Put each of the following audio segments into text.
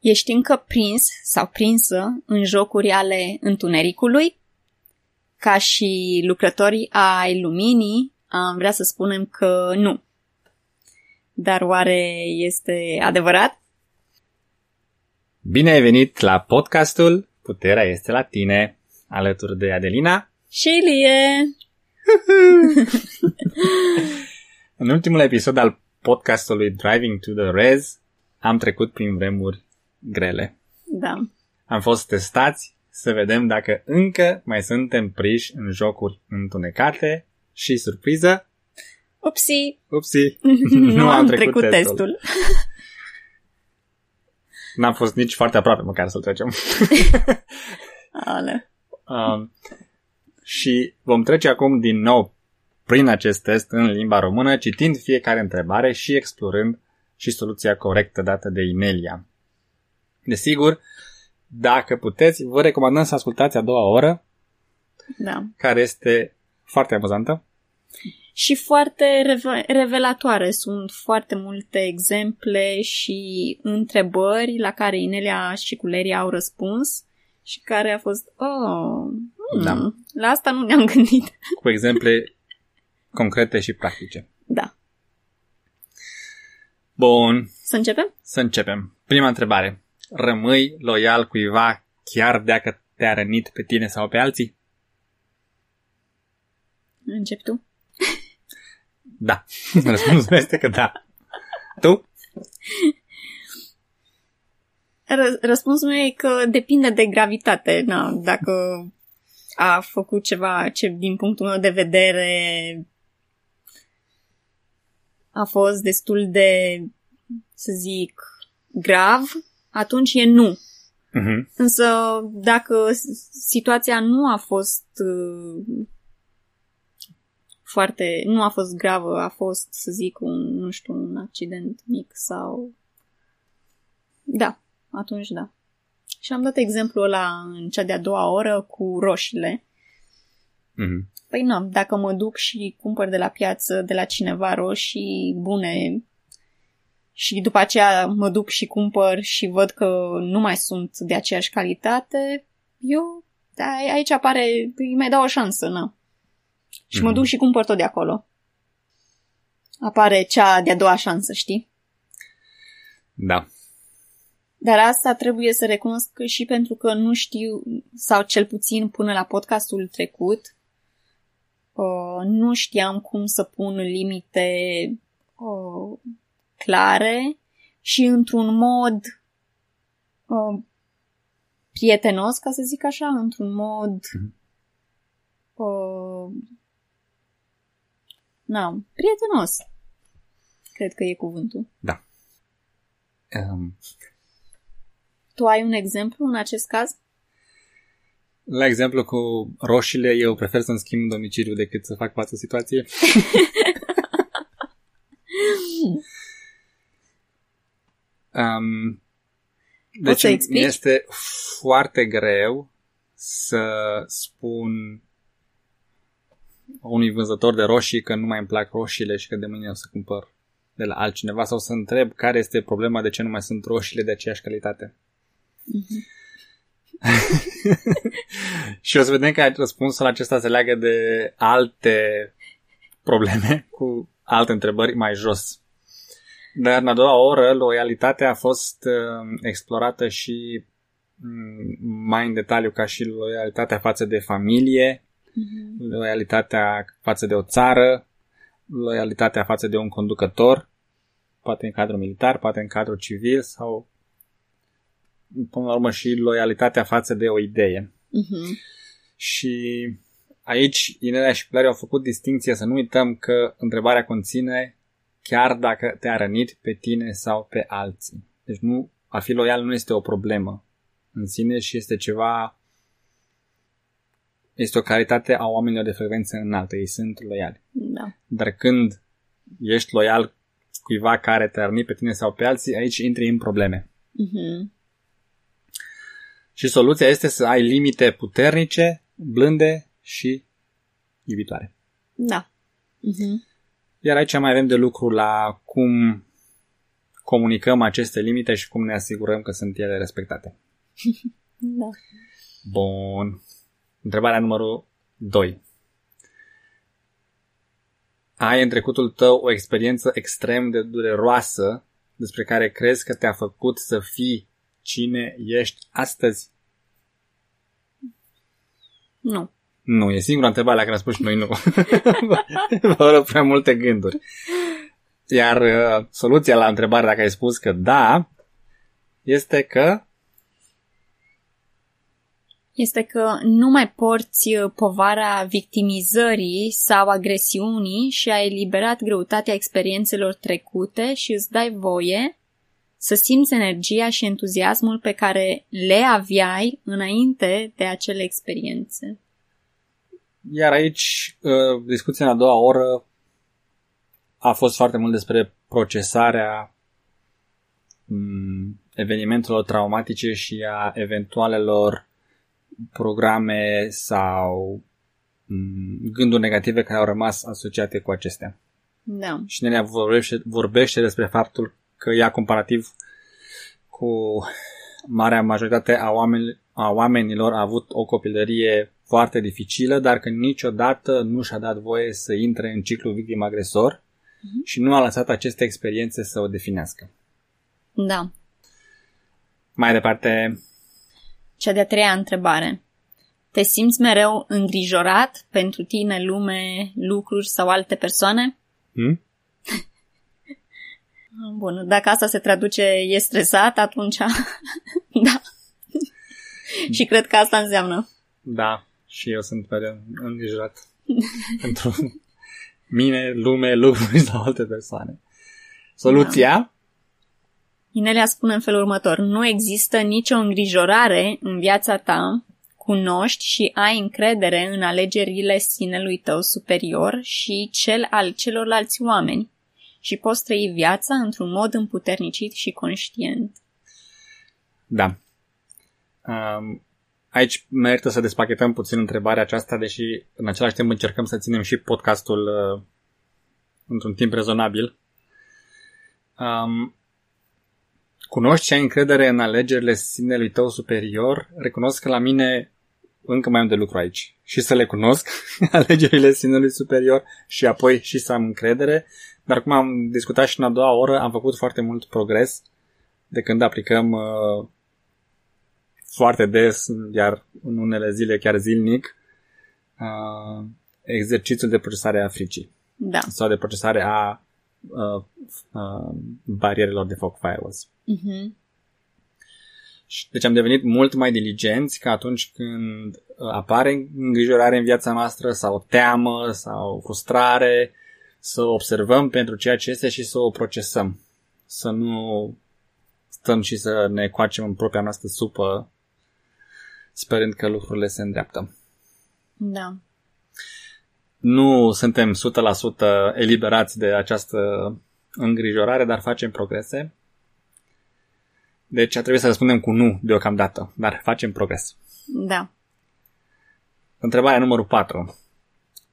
Ești încă prins sau prinsă în jocuri ale întunericului? Ca și lucrătorii ai luminii, am vrea să spunem că nu. Dar oare este adevărat? Bine ai venit la podcastul Puterea este la tine, alături de Adelina și Ilie. în ultimul episod al podcastului Driving to the Res am trecut prin vremuri grele. Da. Am fost testați să vedem dacă încă mai suntem priși în jocuri întunecate și surpriză. Upsi! Upsi! nu, nu am trecut, trecut testul. testul. N-am fost nici foarte aproape măcar să-l trecem. Ale. Um, și vom trece acum din nou prin acest test în limba română, citind fiecare întrebare și explorând și soluția corectă dată de Inelia. Desigur, dacă puteți, vă recomandăm să ascultați a doua oră, da. care este foarte amuzantă. Și foarte revelatoare. Sunt foarte multe exemple și întrebări la care Inelia și Culeria au răspuns și care a fost, oh, hmm, da. la asta nu ne-am gândit. Cu exemple concrete și practice. Da. Bun. Să începem? Să începem. Prima întrebare. Rămâi loial cuiva chiar dacă te-a rănit pe tine sau pe alții? Încep tu? Da. Răspunsul este că da. Tu? Răspunsul meu e că depinde de gravitate. Na, dacă a făcut ceva ce, din punctul meu de vedere, a fost destul de, să zic, grav, atunci e nu. Uh-huh. Însă, dacă situația nu a fost uh, foarte, nu a fost gravă, a fost, să zic, un, nu știu, un accident mic sau... Da, atunci da. Și am dat exemplul ăla în cea de-a doua oră cu roșiile. Mm-hmm. Păi nu, dacă mă duc și cumpăr de la piață, de la cineva roșii bune și după aceea mă duc și cumpăr și văd că nu mai sunt de aceeași calitate, eu da, aici apare, îi mai dau o șansă, nu? Și mm-hmm. mă duc și cumpăr tot de acolo. Apare cea de-a doua șansă, știi? Da. Dar asta trebuie să recunosc că și pentru că nu știu, sau cel puțin până la podcastul trecut, uh, nu știam cum să pun limite uh, clare și într-un mod uh, prietenos, ca să zic așa, într-un mod mm-hmm. uh, na, prietenos. Cred că e cuvântul. Da. Um, tu ai un exemplu în acest caz? La exemplu cu roșiile, eu prefer să-mi schimb domiciliu decât să fac față situației. um, deci este foarte greu să spun unui vânzător de roșii că nu mai îmi plac roșiile și că de mâine o să cumpăr de la altcineva sau să întreb care este problema de ce nu mai sunt roșiile de aceeași calitate. Mm-hmm. și o să vedem că răspunsul acesta se leagă de alte probleme cu alte întrebări mai jos. Dar în a doua oră, loialitatea a fost uh, explorată și um, mai în detaliu ca și loialitatea față de familie, mm-hmm. loialitatea față de o țară, loialitatea față de un conducător, poate în cadrul militar, poate în cadrul civil sau până la urmă și loialitatea față de o idee. Uh-huh. Și aici Inelia și Clare au făcut distinția să nu uităm că întrebarea conține chiar dacă te-a rănit pe tine sau pe alții. Deci nu, a fi loial nu este o problemă în sine și este ceva este o calitate a oamenilor de frecvență înaltă. Ei sunt loiali. Da. Dar când ești loial cuiva care te-a rănit pe tine sau pe alții, aici intri în probleme. Uh-huh. Și soluția este să ai limite puternice, blânde și iubitoare. Da. Uh-huh. Iar aici mai avem de lucru la cum comunicăm aceste limite și cum ne asigurăm că sunt ele respectate. Da. Bun. Întrebarea numărul 2. Ai în trecutul tău o experiență extrem de dureroasă despre care crezi că te-a făcut să fii cine ești astăzi? Nu. Nu, e singura întrebare la care am spus și noi nu. Vă rog prea multe gânduri. Iar uh, soluția la întrebarea dacă ai spus că da, este că este că nu mai porți uh, povara victimizării sau agresiunii și ai eliberat greutatea experiențelor trecute și îți dai voie să simți energia și entuziasmul pe care le aveai înainte de acele experiențe. Iar aici, uh, discuția în a doua oră a fost foarte mult despre procesarea mm, evenimentelor traumatice și a eventualelor programe sau mm, gânduri negative care au rămas asociate cu acestea. Da. Și Șnelia vorbește, vorbește despre faptul că ea comparativ cu marea majoritate a, oameni, a oamenilor a avut o copilărie foarte dificilă, dar că niciodată nu și-a dat voie să intre în ciclu victim-agresor uh-huh. și nu a lăsat aceste experiențe să o definească. Da. Mai departe, cea de-a treia întrebare. Te simți mereu îngrijorat pentru tine, lume, lucruri sau alte persoane? Hmm? Bun, dacă asta se traduce e stresat, atunci da. și cred că asta înseamnă. Da, și eu sunt mereu îngrijorat pentru mine, lume, lucruri sau alte persoane. Soluția? Da. Inelia spune în felul următor, nu există nicio îngrijorare în viața ta, cunoști și ai încredere în alegerile sinelui tău superior și cel al celorlalți oameni și poți trăi viața într-un mod împuternicit și conștient. Da. Um, aici merită să despachetăm puțin întrebarea aceasta, deși în același timp încercăm să ținem și podcastul uh, într-un timp rezonabil. Um, Cunoști și ai încredere în alegerile sinelui tău superior? Recunosc că la mine încă mai am de lucru aici. Și să le cunosc, alegerile sinelui superior, și apoi și să am încredere. Dar cum am discutat și în a doua oră, am făcut foarte mult progres de când aplicăm uh, foarte des, iar în unele zile chiar zilnic, uh, exercițiul de procesare a fricii. Da. Sau de procesare a uh, uh, barierelor de foc firewalls. Uh-huh. Deci am devenit mult mai diligenți ca atunci când uh, apare îngrijorare în viața noastră sau teamă sau frustrare, să observăm pentru ceea ce este și să o procesăm. Să nu stăm și să ne coacem în propria noastră supă sperând că lucrurile se îndreaptă. Da nu suntem 100% eliberați de această îngrijorare, dar facem progrese. Deci a trebuit să răspundem cu nu deocamdată, dar facem progres. Da. Întrebarea numărul 4.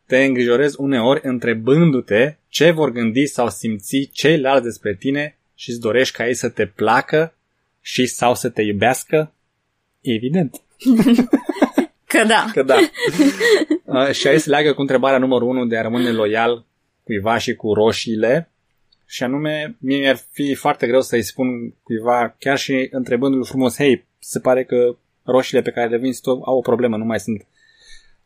Te îngrijorezi uneori întrebându-te ce vor gândi sau simți ceilalți despre tine și îți dorești ca ei să te placă și sau să te iubească? Evident. Că da. Că da. Uh, și aici se leagă cu întrebarea numărul 1 de a rămâne loial cuiva și cu roșiile. Și anume, mie mi-ar fi foarte greu să-i spun cuiva, chiar și întrebându-l frumos, hei, se pare că roșiile pe care le vinzi tu au o problemă, nu mai sunt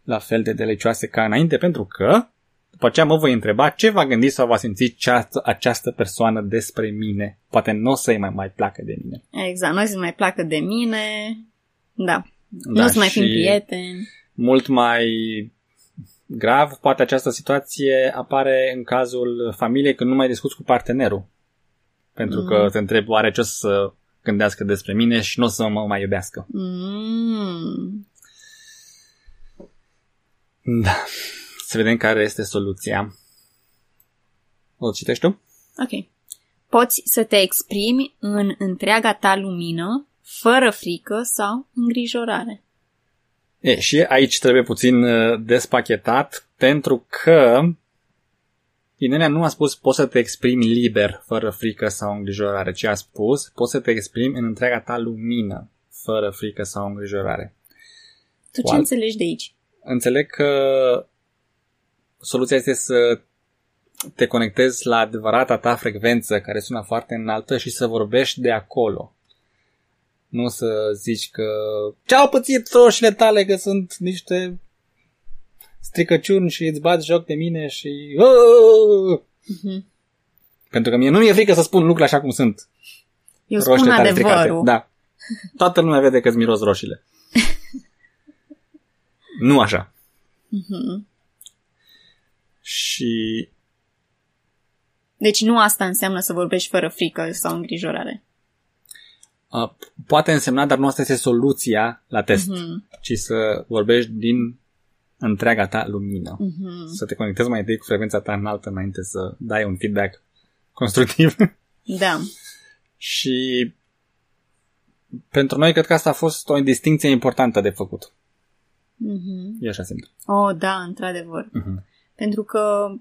la fel de delicioase ca înainte, pentru că după aceea mă voi întreba ce va gândi sau va simți această, această persoană despre mine. Poate nu o să-i mai, mai placă de mine. Exact, nu o să mai placă de mine. Da. Da, nu să mai fim prieteni. Mult mai grav, poate această situație apare în cazul familiei când nu mai discuți cu partenerul. Pentru mm. că te întreb oare ce o să gândească despre mine și nu o să mă mai iubească. Mm. Da. Să vedem care este soluția. O citești tu? Ok. Poți să te exprimi în întreaga ta lumină fără frică sau îngrijorare. E, și aici trebuie puțin uh, despachetat pentru că Inelia nu a spus poți să te exprimi liber, fără frică sau îngrijorare, ci a spus poți să te exprimi în întreaga ta lumină, fără frică sau îngrijorare. Tu ce Oal- înțelegi de aici? Înțeleg că soluția este să te conectezi la adevărata ta frecvență care sună foarte înaltă și să vorbești de acolo. Nu să zici că ce-au pățit roșile tale că sunt niște stricăciuni și îți bați joc de mine și... Mhm. Pentru că mie nu mi-e frică să spun lucrurile așa cum sunt. Eu spun Roșile tale stricate. adevărul. Da. Toată lumea vede că îți miros roșile. nu așa. Mhm. Și Deci nu asta înseamnă să vorbești fără frică sau îngrijorare. Uh, poate însemna, dar nu asta este soluția la test, Mhm. ci să vorbești din întreaga ta lumină. Mhm. Să te conectezi mai întâi cu frecvența ta înaltă înainte să dai un feedback constructiv. Da. și pentru noi cred că asta a fost o distinție importantă de făcut. Mhm. Eu așa simt. Oh, da, într-adevăr. Mhm. Pentru că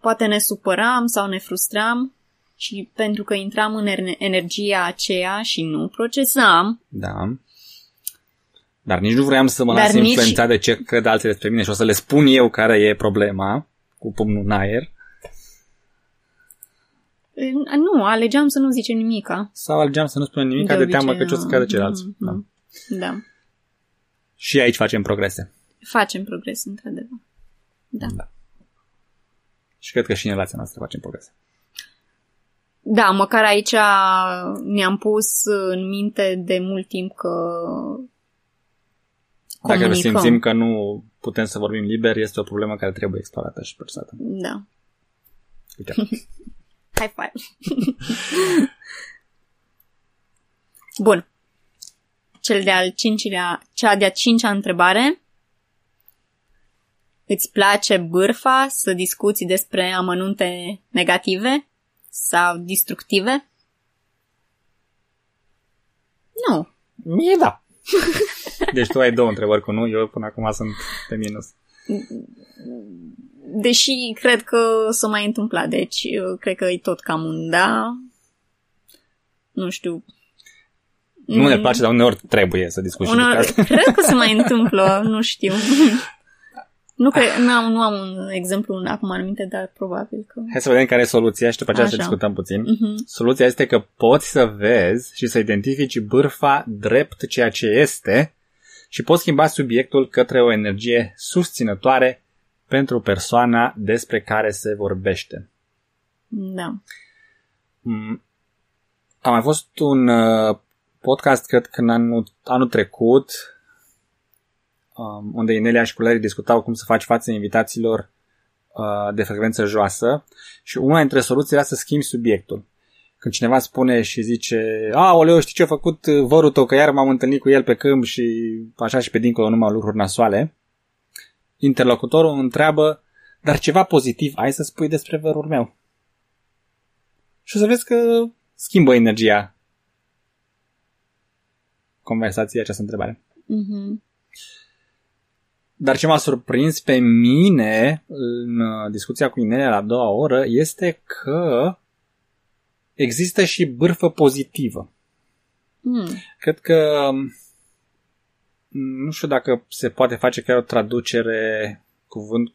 poate ne supăram sau ne frustram și pentru că intram în erne- energia aceea și nu procesam, Da. Dar nici nu vreau să mă Dar las nici- influențat de ce cred alții despre mine și o să le spun eu care e problema cu pumnul în aer nu, alegeam să nu zicem nimica. sau alegeam să nu spunem nimic de, de obicei, teamă că ce o să cadă ceilalți. mhm, Da. Da. Și aici facem progrese. Facem progres, într-adevăr. Da. Da. Și cred că și în relația noastră facem progrese. Da, măcar aici ne-am pus în minte de mult timp că Dacă comunicăm. simțim că nu putem să vorbim liber, este o problemă care trebuie explorată și procesată. Da. Uite. High five. Bun. Cel de-al cincilea, cea de-a cincea întrebare. Îți place bârfa să discuți despre amănunte negative sau destructive? Nu. Mie da. Deci tu ai două întrebări cu nu, eu până acum sunt pe minus. Deși cred că s-a mai întâmplat, deci eu cred că e tot cam un da. Nu știu. Nu ne place, dar uneori trebuie să discuți și Unor, despre asta. cred că se mai întâmplă, nu știu. Nu, cred, nu, am, nu am un exemplu în- acum în minte, dar probabil că... Hai să vedem care e soluția și după aceea să Așa. discutăm puțin. Mhm. Soluția este că poți să vezi și să identifici bârfa drept ceea ce este și poți schimba subiectul către o energie susținătoare pentru persoana despre care se vorbește. Da. Mm. A mai fost un uh, podcast, cred că în anul, anul trecut, um, unde Inelia și colegii discutau cum să faci față invitațiilor uh, de frecvență joasă și una dintre soluții era să schimbi subiectul. Când cineva spune și zice, a, oleu, știi ce a făcut uh, vărul tău, că iar m-am întâlnit cu el pe câmp și așa și pe dincolo numai lucruri nasoale, interlocutorul întreabă, dar ceva pozitiv ai să spui despre vărul meu? Și o să vezi că schimbă energia conversației această întrebare. Mhm. Dar ce m-a surprins pe mine în uh, discuția cu Inelia la a doua oră este că există și bârfă pozitivă. Mm. Cred că nu știu dacă se poate face chiar o traducere cuvânt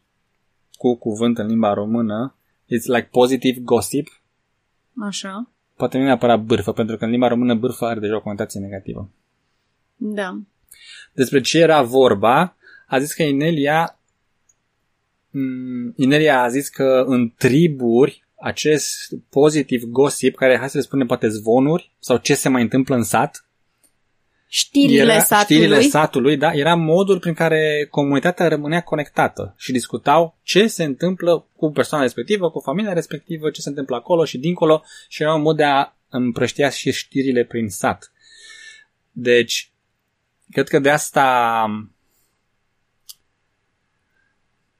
cu cuvânt în limba română. It's like positive gossip. Așa. Poate nu neapărat bârfă, pentru că în limba română bârfă are deja o conotație negativă. Da. Despre ce era vorba, a zis că Inelia mm, Inelia a zis că în triburi acest positive gossip, care hai să le spunem poate zvonuri sau ce se mai întâmplă în sat, Știrile era, satului. știrile satului, da, era modul prin care comunitatea rămânea conectată și discutau ce se întâmplă cu persoana respectivă, cu familia respectivă, ce se întâmplă acolo și dincolo și era un mod de a împrăștia și știrile prin sat. Deci, cred că de asta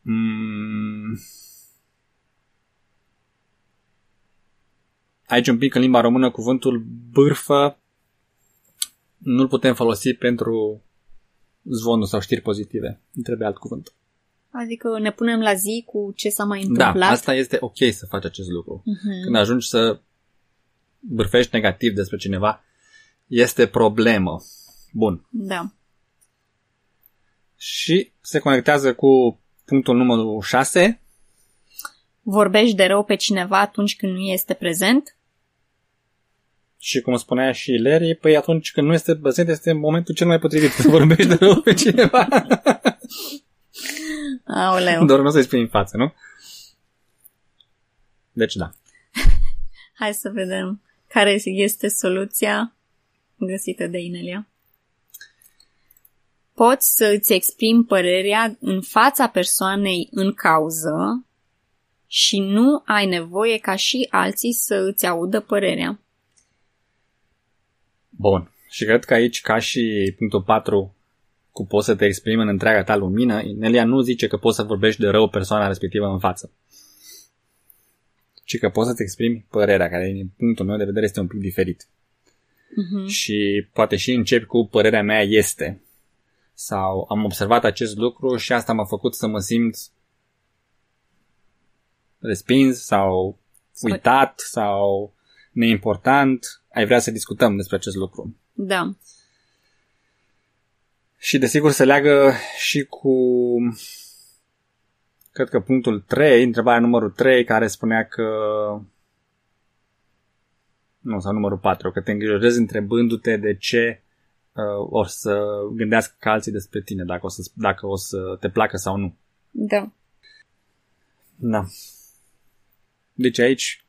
mm, aici un pic în limba română cuvântul bârfă nu-l putem folosi pentru zvonul sau știri pozitive. Îmi trebuie alt cuvânt. Adică ne punem la zi cu ce s-a mai Da, întâmplat. asta este ok să faci acest lucru. Mhm. Când ajungi să bârfești negativ despre cineva, este problemă. Bun. Da. Și se conectează cu punctul numărul 6. Vorbești de rău pe cineva atunci când nu este prezent? Și cum spunea și Larry, păi atunci când nu este prezent este momentul cel mai potrivit să vorbești de rău pe cineva. Aoleu. Doar nu o să-i spui în față, nu? Deci da. Hai să vedem care este soluția găsită de Inelia. Poți să îți exprimi părerea în fața persoanei în cauză și nu ai nevoie ca și alții să îți audă părerea. Bun. Și cred că aici, ca și punctul 4, cu poți să te exprimi în întreaga ta lumină, Nelia nu zice că poți să vorbești de rău persoana respectivă în față. Ci că poți să te exprimi părerea, care din punctul meu de vedere este un pic diferit. Mhm. Și poate și începi cu părerea mea este. Sau am observat acest lucru și asta m-a făcut să mă simt respins sau uitat sau neimportant. Ai vrea să discutăm despre acest lucru. Da. Și desigur se leagă și cu cred că punctul 3, întrebarea numărul 3 care spunea că nu, sau numărul 4, că te îngrijorezi întrebându-te de ce uh, o să gândească ca alții despre tine, dacă o, să, dacă o să te placă sau nu. Da. Da. Deci aici,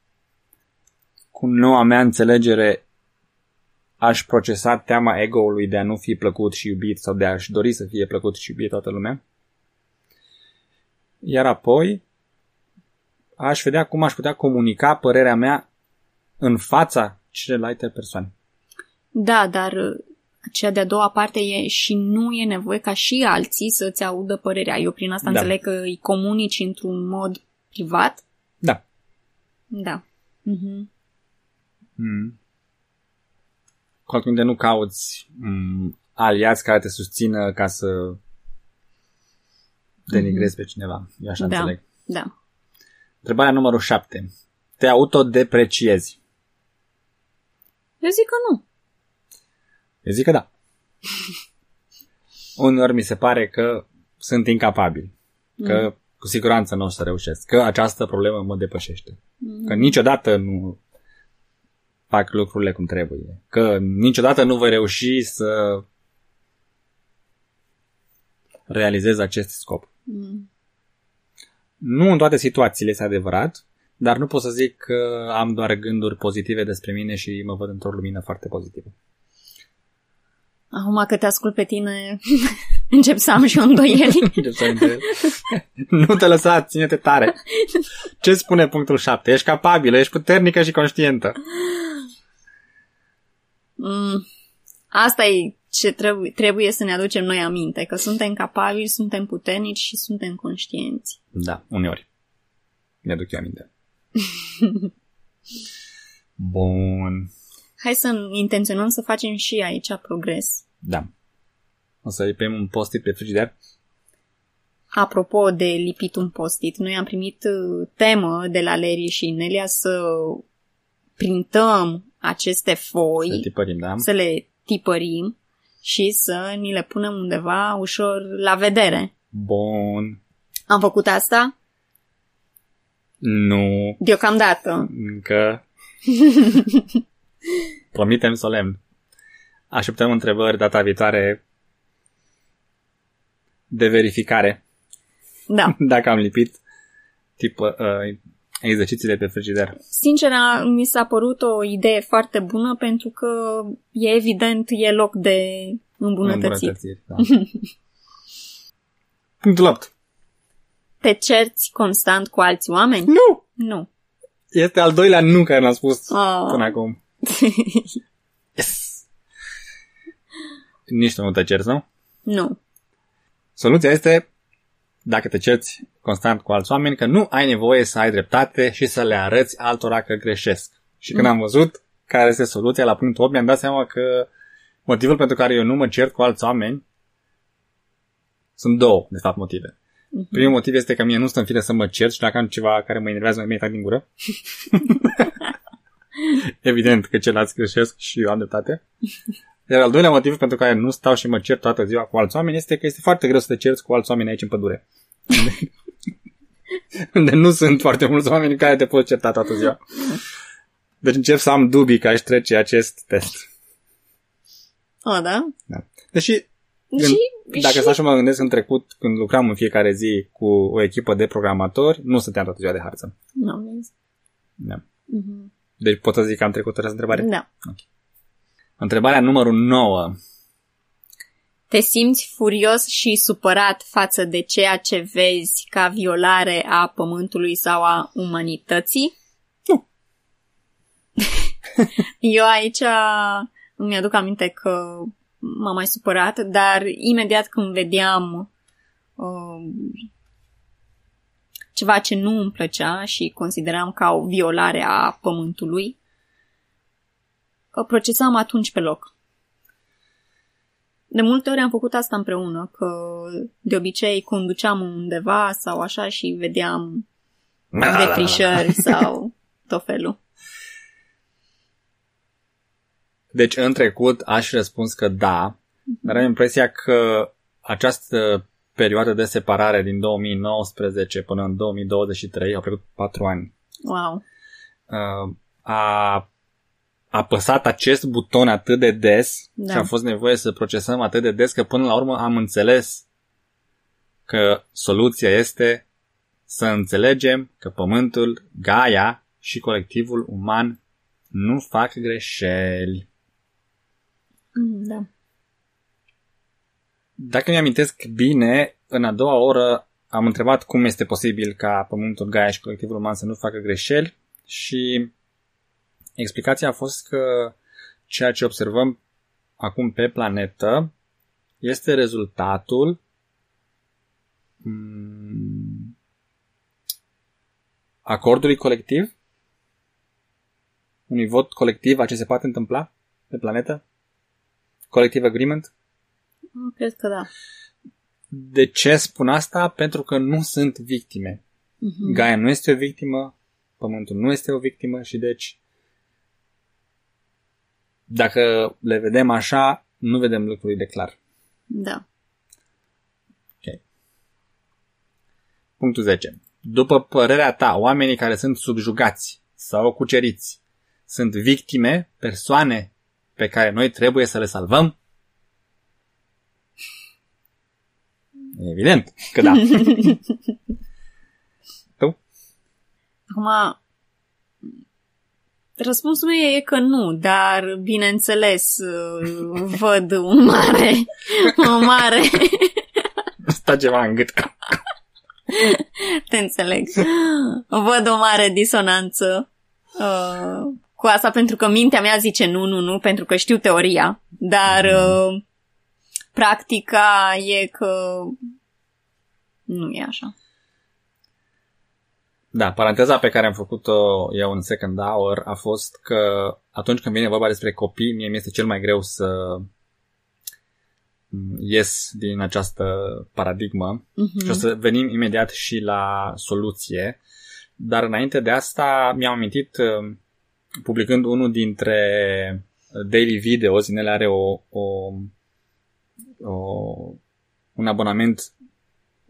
cu noua mea înțelegere, aș procesa teama ego-ului de a nu fi plăcut și iubit sau de a-și dori să fie plăcut și iubit toată lumea. Iar apoi aș vedea cum aș putea comunica părerea mea în fața celelalte persoane. Da, dar uh, cea de-a doua parte e și nu e nevoie ca și alții să-ți audă părerea. Eu prin asta Da. înțeleg că îi comunici într-un mod privat. Da. Da. Mhm. Mm. Cu alte cuvinte, nu cauți mm, aliați care te susțină ca să denigrezi pe cineva. Eu așa Da. înțeleg. Da. Întrebarea numărul 7. Te autodepreciezi? Eu zic că nu. Eu zic că da. Uneori mi se pare că sunt incapabil. Că cu siguranță nu o să reușesc. Că această problemă mă depășește. Că niciodată nu fac lucrurile cum trebuie. Că niciodată nu voi reuși să realizez acest scop. Mm. Nu în toate situațiile este adevărat, dar nu pot să zic că am doar gânduri pozitive despre mine și mă văd într-o lumină foarte pozitivă. Acum că te ascult pe tine, încep să am și eu îndoieli. Ce să întreb? nu te lăsa, ține-te tare. Ce spune punctul 7? Ești capabilă, ești puternică și conștientă. Mm. Asta e ce trebuie, trebuie să ne aducem noi aminte, că suntem capabili, suntem puternici și suntem conștienți. Da, uneori. Ne aduc eu aminte. Bun. Hai să intenționăm să facem și aici progres. Da. O să lipim un post-it pe frigider. Apropo de lipit un post-it, noi am primit uh, temă de la Larry și Nelia să printăm aceste foi, Să tipărim, da? să le tipărim și să ni le punem undeva ușor la vedere. Bun. Am făcut asta Nu. deocamdată. Încă. Promitem solemn. Așteptăm întrebări data viitoare de verificare. Da. Dacă am lipit tip uh, exercițiile pe frigider. Sincer, a- mi s-a părut o idee foarte bună pentru că e evident, e loc de îmbunătățit. Îmbunătățiri, da. Punctul 8. Te cerți constant cu alți oameni? Nu! Nu. Este al doilea nu care l-am spus Oh. până acum. Yes! Nici tu nu te cerți, nu? nu. Soluția este, dacă te cerți constant cu alți oameni, că nu ai nevoie să ai dreptate și să le arăți altora că greșesc. Și când am văzut care este soluția la punctul 8, mi-am dat seama că motivul pentru care eu nu mă cert cu alți oameni sunt două, de fapt, motive. Primul motiv este că mie nu stă în fire să mă cert și dacă am ceva care mă enervează, mai bine tac din gură. Evident că ceilalți greșesc și eu am dreptate. Iar al doilea motiv pentru care nu stau și mă cer toată ziua cu alți oameni este că este foarte greu să te cerți cu alți oameni aici în pădure. Unde nu sunt foarte mulți oameni care te pot certa toată ziua. Deci încep să am dubii că aș trece acest test. O, da? Da. Deși, Și, dacă și... stau și mă gândesc în trecut, când lucram în fiecare zi cu o echipă de programatori, nu stăteam toată ziua de harță. Nu, vezi. Da. Mhm. Deci pot să zic că am trecut această întrebare? Da. Întrebarea numărul 9. Te simți furios și supărat față de ceea ce vezi ca violare a pământului sau a umanității? Nu. Eu aici îmi aduc aminte că m-am mai supărat, dar imediat când vedeam uh, ceva ce nu îmi plăcea și consideram ca o violare a pământului, uh, procesam atunci pe loc. De multe ori am făcut asta împreună, că de obicei conduceam undeva sau așa și vedeam defrișări sau tot felul. Deci în trecut aș răspuns că da, dar am impresia că această perioadă de separare din 2019 până în 2023, au trecut 4 ani, Wow. uh, a apăsat acest buton atât de des Da. și a fost nevoie să procesăm atât de des că până la urmă am înțeles că soluția este să înțelegem că Pământul, Gaia și colectivul uman nu fac greșeli. Mm, Da. Dacă mi-amintesc bine, în a doua oră am întrebat cum este posibil ca Pământul, Gaia și colectivul uman să nu facă greșeli și explicația a fost că ceea ce observăm acum pe planetă este rezultatul mm, acordului colectiv, unui vot colectiv a ce se poate întâmpla pe planetă, collective agreement, Ah, Cred că da. De ce spun asta? Pentru că nu sunt victime. Mhm. Gaia nu este o victimă, Pământul nu este o victimă și deci dacă le vedem așa, nu vedem lucrurile de clar. Da. Punctul 10. După părerea ta, oamenii care sunt subjugați sau cuceriți sunt victime, persoane pe care noi trebuie să le salvăm? Evident că da. tu? Acum, răspunsul meu e că nu, dar bineînțeles uh, văd un mare, un mare, Sta ceva în gât. te înțeleg, văd o mare disonanță uh, cu asta pentru că mintea mea zice nu, nu, nu, pentru că știu teoria, dar uh, practica e că nu e așa. Da, paranteza pe care am făcut-o eu în second hour a fost că atunci când vine vorba despre copii, mie mi-este cel mai greu să mm, ies din această paradigmă Mhm. și o să venim imediat și la soluție. Dar înainte de asta mi-am amintit, uh, publicând unul dintre daily videos, din ele are o, o, o, un abonament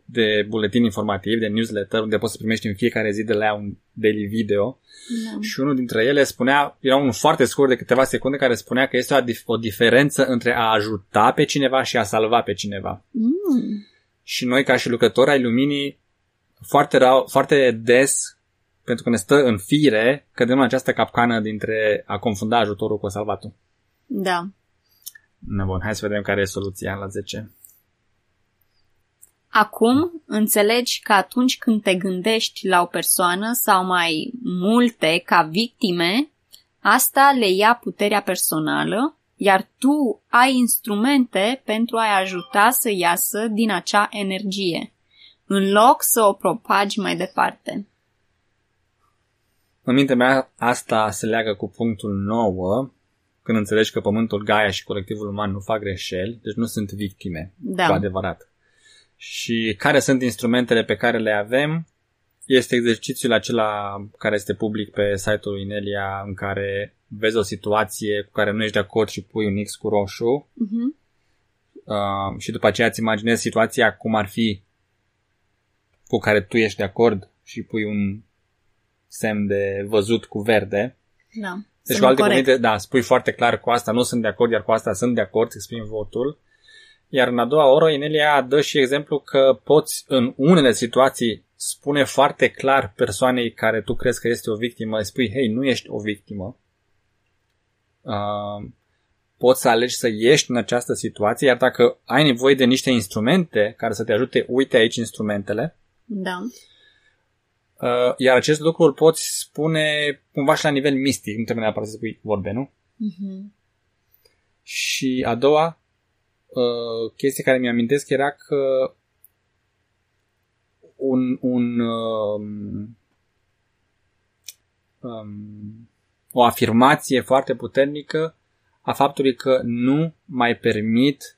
de buletin informativ, de newsletter, unde poți să primești în fiecare zi de la ea un daily video. Da. Și unul dintre ele spunea, era unul foarte scurt de câteva secunde, care spunea că este o, dif- o diferență între a ajuta pe cineva și a salva pe cineva. Mm. Și noi, ca și lucrători ai luminii, foarte, rau, foarte des, pentru că ne stă în fire, cădem în această capcană dintre a confunda ajutorul cu salvatul. Da. Na, bun, hai să vedem care e soluția la 10. Acum înțelegi că atunci când te gândești la o persoană sau mai multe ca victime, asta le ia puterea personală, iar tu ai instrumente pentru a-i ajuta să iasă din acea energie, în loc să o propagi mai departe. În mintea mea, asta se leagă cu punctul 9, când înțelegi că Pământul, Gaia și colectivul uman nu fac greșeli, deci nu sunt victime, Da. cu adevărat. Și care sunt instrumentele pe care le avem? Este exercițiul acela care este public pe site-ul Inelia în care vezi o situație cu care nu ești de acord și pui un X cu roșu Mhm. uh, și după aceea îți imaginezi situația cum ar fi cu care tu ești de acord și pui un semn de văzut cu verde. Da. Deci, Sună cu alte corect. cuvinte, da, spui foarte clar cu asta nu sunt de acord, iar cu asta sunt de acord, îți exprimi votul. Iar în a doua oră, Inelia dă și exemplu că poți în unele situații spune foarte clar persoanei care tu crezi că este o victimă, îi spui, hei, nu ești o victimă. Uh, poți să alegi să ieși în această situație, iar dacă ai nevoie de niște instrumente care să te ajute, uite aici instrumentele, Da. Uh, iar acest lucru îl poți spune cumva și la nivel mistic, nu trebuie neapărat să spui vorbe, nu? Mhm. Și a doua uh, chestie care mi-amintesc era că un, un um, um, o afirmație foarte puternică a faptului că nu mai permit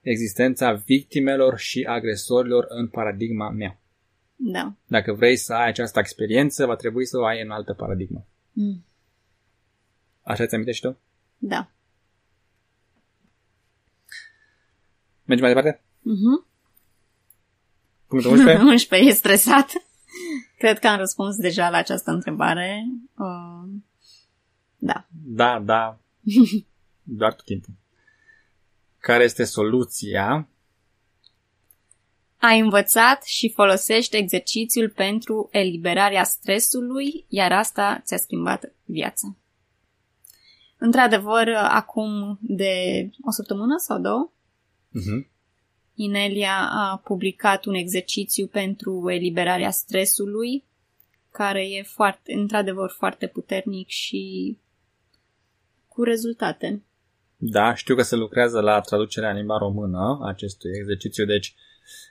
existența victimelor și agresorilor în paradigma mea. Da. Dacă vrei să ai această experiență, va trebui să o ai în altă paradigmă. Mm. Așa ți amintești tu? Da. Mergem mai departe? Mhm. Punctul 11? 11 e stresat. Cred că am răspuns deja la această întrebare. Uh, da. Da, da. Doar tot timpul. Care este soluția? Ai învățat și folosești exercițiul pentru eliberarea stresului, iar asta ți-a schimbat viața. Într-adevăr, acum de o săptămână sau două, Uh-huh. Inelia a publicat un exercițiu pentru eliberarea stresului, care e foarte, într-adevăr foarte puternic și cu rezultate. Da, știu că se lucrează la traducerea în limba română a acestui exercițiu, deci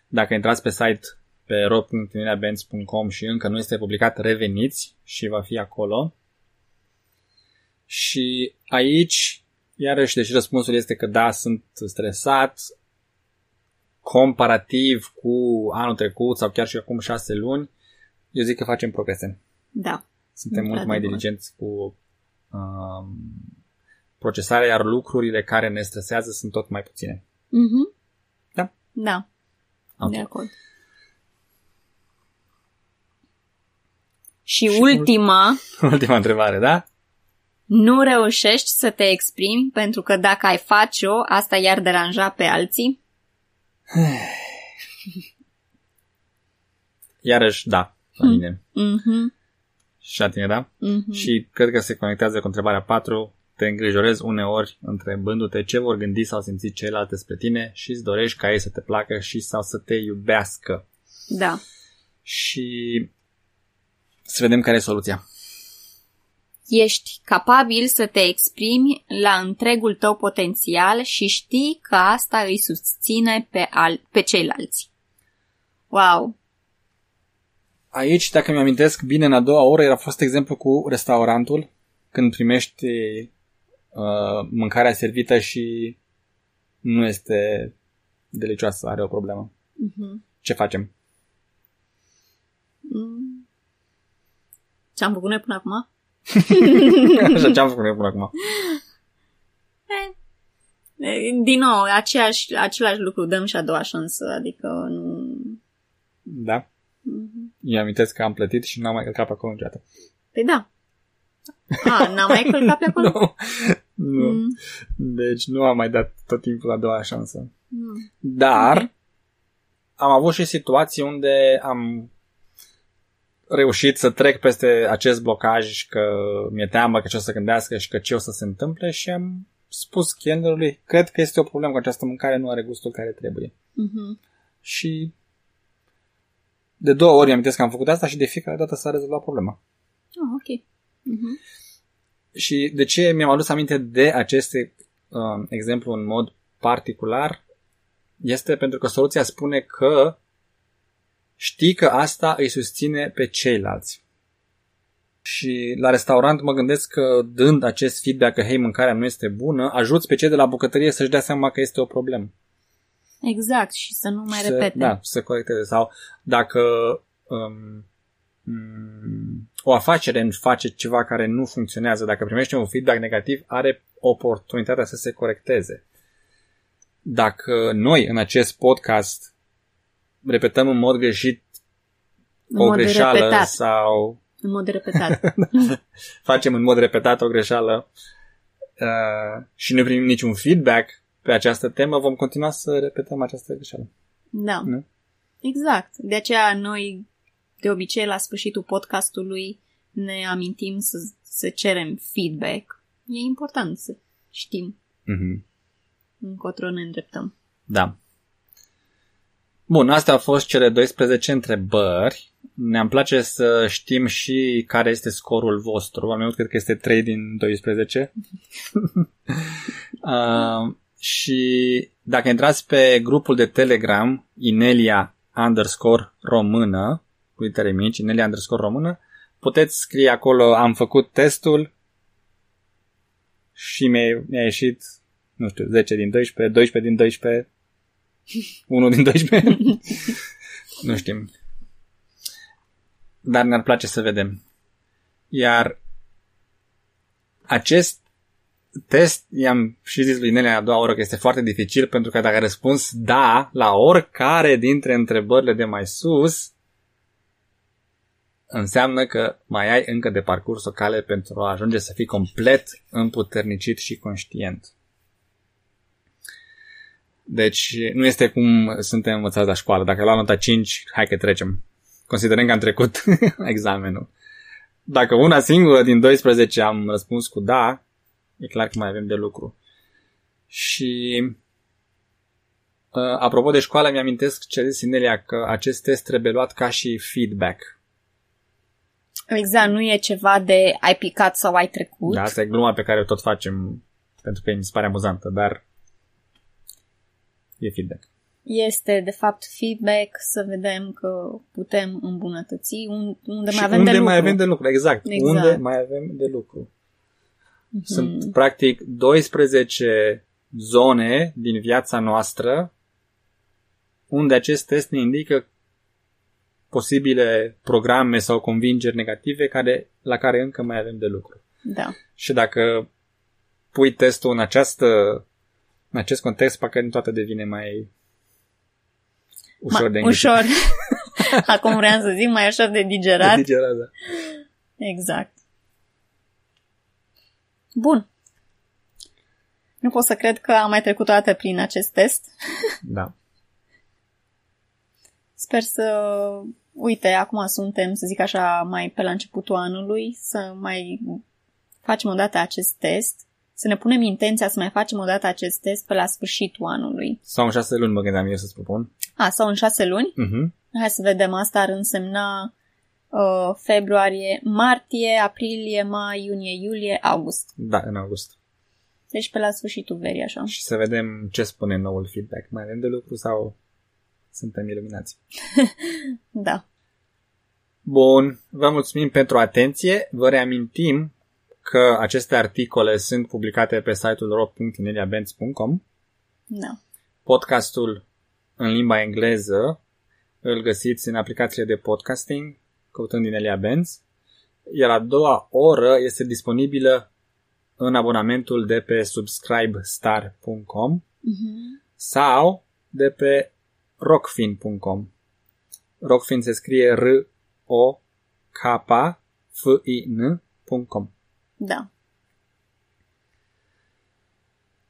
dacă intrați pe site pe ro.ineliabenz.com și încă nu este publicat, reveniți și va fi acolo. Și aici, iarăși, deși răspunsul este că da, sunt stresat, comparativ cu anul trecut sau chiar și acum șase luni, eu zic că facem progrese. Da. Suntem mult mai Într-adevăr. diligenți cu um, procesarea, iar lucrurile care ne stresează sunt tot mai puține. Mhm. Da? Da, Ok. de acord. Și ultima, Ultima întrebare, da? nu reușești să te exprimi pentru că dacă ai face-o, asta i-ar deranja pe alții? Iarăși, da, la mine. Mhm, Și la tine, da? mhm. Și cred că se conectează cu întrebarea 4. Te îngrijorezi uneori întrebându-te ce vor gândi sau simți ceilalți despre tine și îți dorești ca ei să te placă și sau să te iubească. Da. Și să vedem care e soluția. Ești capabil să te exprimi la întregul tău potențial și știi că asta îi susține pe, al- pe ceilalți. Wow! Aici, dacă mi-amintesc bine, în a doua oră era fost exemplu cu restaurantul, când primești uh, mâncarea servită și nu este delicioasă, are o problemă. Mhm. Ce facem? Mm. Ce-am făcut noi până acum? Așa ce am făcut eu până acum. E, Din nou, aceeași, același lucru, dăm și a doua șansă, adică nu... Da? Mhm. Eu amintesc că am plătit și n-am mai călcat pe acolo niciodată. Păi da. A, n-am mai călcat pe acolo? Nu. Nu. Mm. Deci nu am mai dat tot timpul a doua șansă. Mm. Dar am avut și situații unde am reușit să trec peste acest blocaj că mi-e teamă că ce o să gândească și că ce o să se întâmple și am spus chelnerului, cred că este o problemă cu această mâncare, nu are gustul care trebuie. Mhm. Și de două ori am că am făcut asta și de fiecare dată s-a rezolvat problema. Ah, ok. Mhm. Și de ce mi-am adus aminte de acest uh, exemplu în mod particular este pentru că soluția spune că știi că asta îi susține pe ceilalți. Și la restaurant mă gândesc că dând acest feedback că hei, mâncarea nu este bună, ajuți pe cei de la bucătărie să-și dea seama că este o problemă. Exact, și să nu mai să, repete. Da, să se corecteze. Sau dacă um, um, o afacere face ceva care nu funcționează, dacă primește un feedback negativ, are oportunitatea să se corecteze. Dacă noi în acest podcast repetăm în mod greșit În o mod greșeală repetat. sau În mod repetat. facem în mod repetat o greșeală uh, și nu primim niciun feedback pe această temă, vom continua să repetăm această greșeală. da. Nu? Exact. De aceea noi, de obicei, la sfârșitul podcastului, ne amintim să, să cerem feedback. E important să știm Mm-hmm. încotro ne îndreptăm. Da. Bun, astea au fost cele 12 întrebări. Ne-am place să știm și care este scorul vostru. Am cred că este 3 din 12. uh, și dacă intrați pe grupul de Telegram, Inelia underscore română, cu litere mici, Inelia underscore română, puteți scrie acolo, am făcut testul și mi-a, mi-a ieșit, nu știu, 10 din 12, 12 din 12, 1 din 12. nu știm. Dar ne-ar place să vedem. Iar acest test, i-am și zis lui Nelea a doua oră că este foarte dificil pentru că dacă a răspuns da la oricare dintre întrebările de mai sus, înseamnă că mai ai încă de parcurs o cale pentru a ajunge să fii complet împuternicit și conștient. Deci nu este cum suntem învățați la școală. Dacă luam nota 5, hai că trecem. Considerăm că am trecut examenul. Dacă una singură din 12 am răspuns cu da, e clar că mai avem de lucru. Și uh, apropo de școală, mi-amintesc ce zis Sinelia că acest test trebuie luat ca și feedback. Exact, nu e ceva de ai picat sau ai trecut. Da, asta e gluma pe care o tot facem pentru că mi se pare amuzantă, dar e feedback. Este, de fapt, feedback să vedem că putem îmbunătăți un- unde Și mai avem unde de lucru. mai avem de lucru, exact. Exact. Unde mai avem de lucru. Mhm. Sunt practic 12 zone din viața noastră unde acest test ne indică posibile programe sau convingeri negative care, la care încă mai avem de lucru. Da. Și dacă pui testul în, această, în acest context, parcă toată devine mai ușor Ma- de înghițit. ușor. Acum vreau să zic mai ușor de digerat. De digerat, da. Exact. Bun. Nu pot să cred că am mai trecut o dată prin acest test. da. Sper să... Uite, acum suntem, să zic așa, mai pe la începutul anului, să mai facem o dată acest test, să ne punem intenția să mai facem o dată acest test pe la sfârșitul anului. Sau în șase luni mă gândeam eu să-ți propun. A, sau în șase luni? Uh-huh. Hai să vedem, asta ar însemna uh, februarie, martie, aprilie, mai, iunie, iulie, august. Da, în august. Deci pe la sfârșitul verii, așa. Și să vedem ce spune noul feedback. Mai avem de lucru sau suntem iluminați? Da. Bun, vă mulțumim pentru atenție. Vă reamintim că aceste articole sunt publicate pe site-ul ro.ineliabenz.com. Da. Podcastul în limba engleză îl găsiți în aplicațiile de podcasting, căutând Inelia Benz. Iar a doua oră este disponibilă în abonamentul de pe subscribestar.com Uh-huh. sau de pe rockfin.com. Rockfin se scrie r o k f i n.com. Da.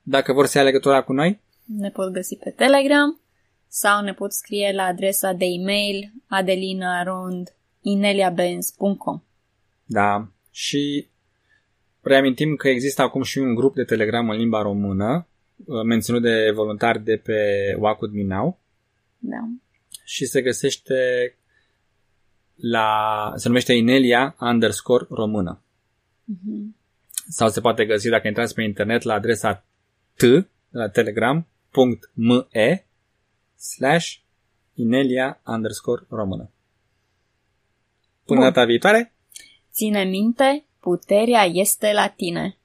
Dacă vor să ia legătura cu noi, Ne pot găsi pe Telegram sau ne pot scrie la adresa de e-mail adelinaarond.ineliabenz.com da, și reamintim că există acum și un grup de Telegram în limba română, uh, menținut de voluntari de pe Wacud Minau Da. și se găsește la, se numește Inelia underscore română. Uh-huh. Sau se poate găsi dacă intrați pe internet la adresa t la telegram.me slash Inelia underscore română. Până Bun. data viitoare, Ține minte, puterea este la tine.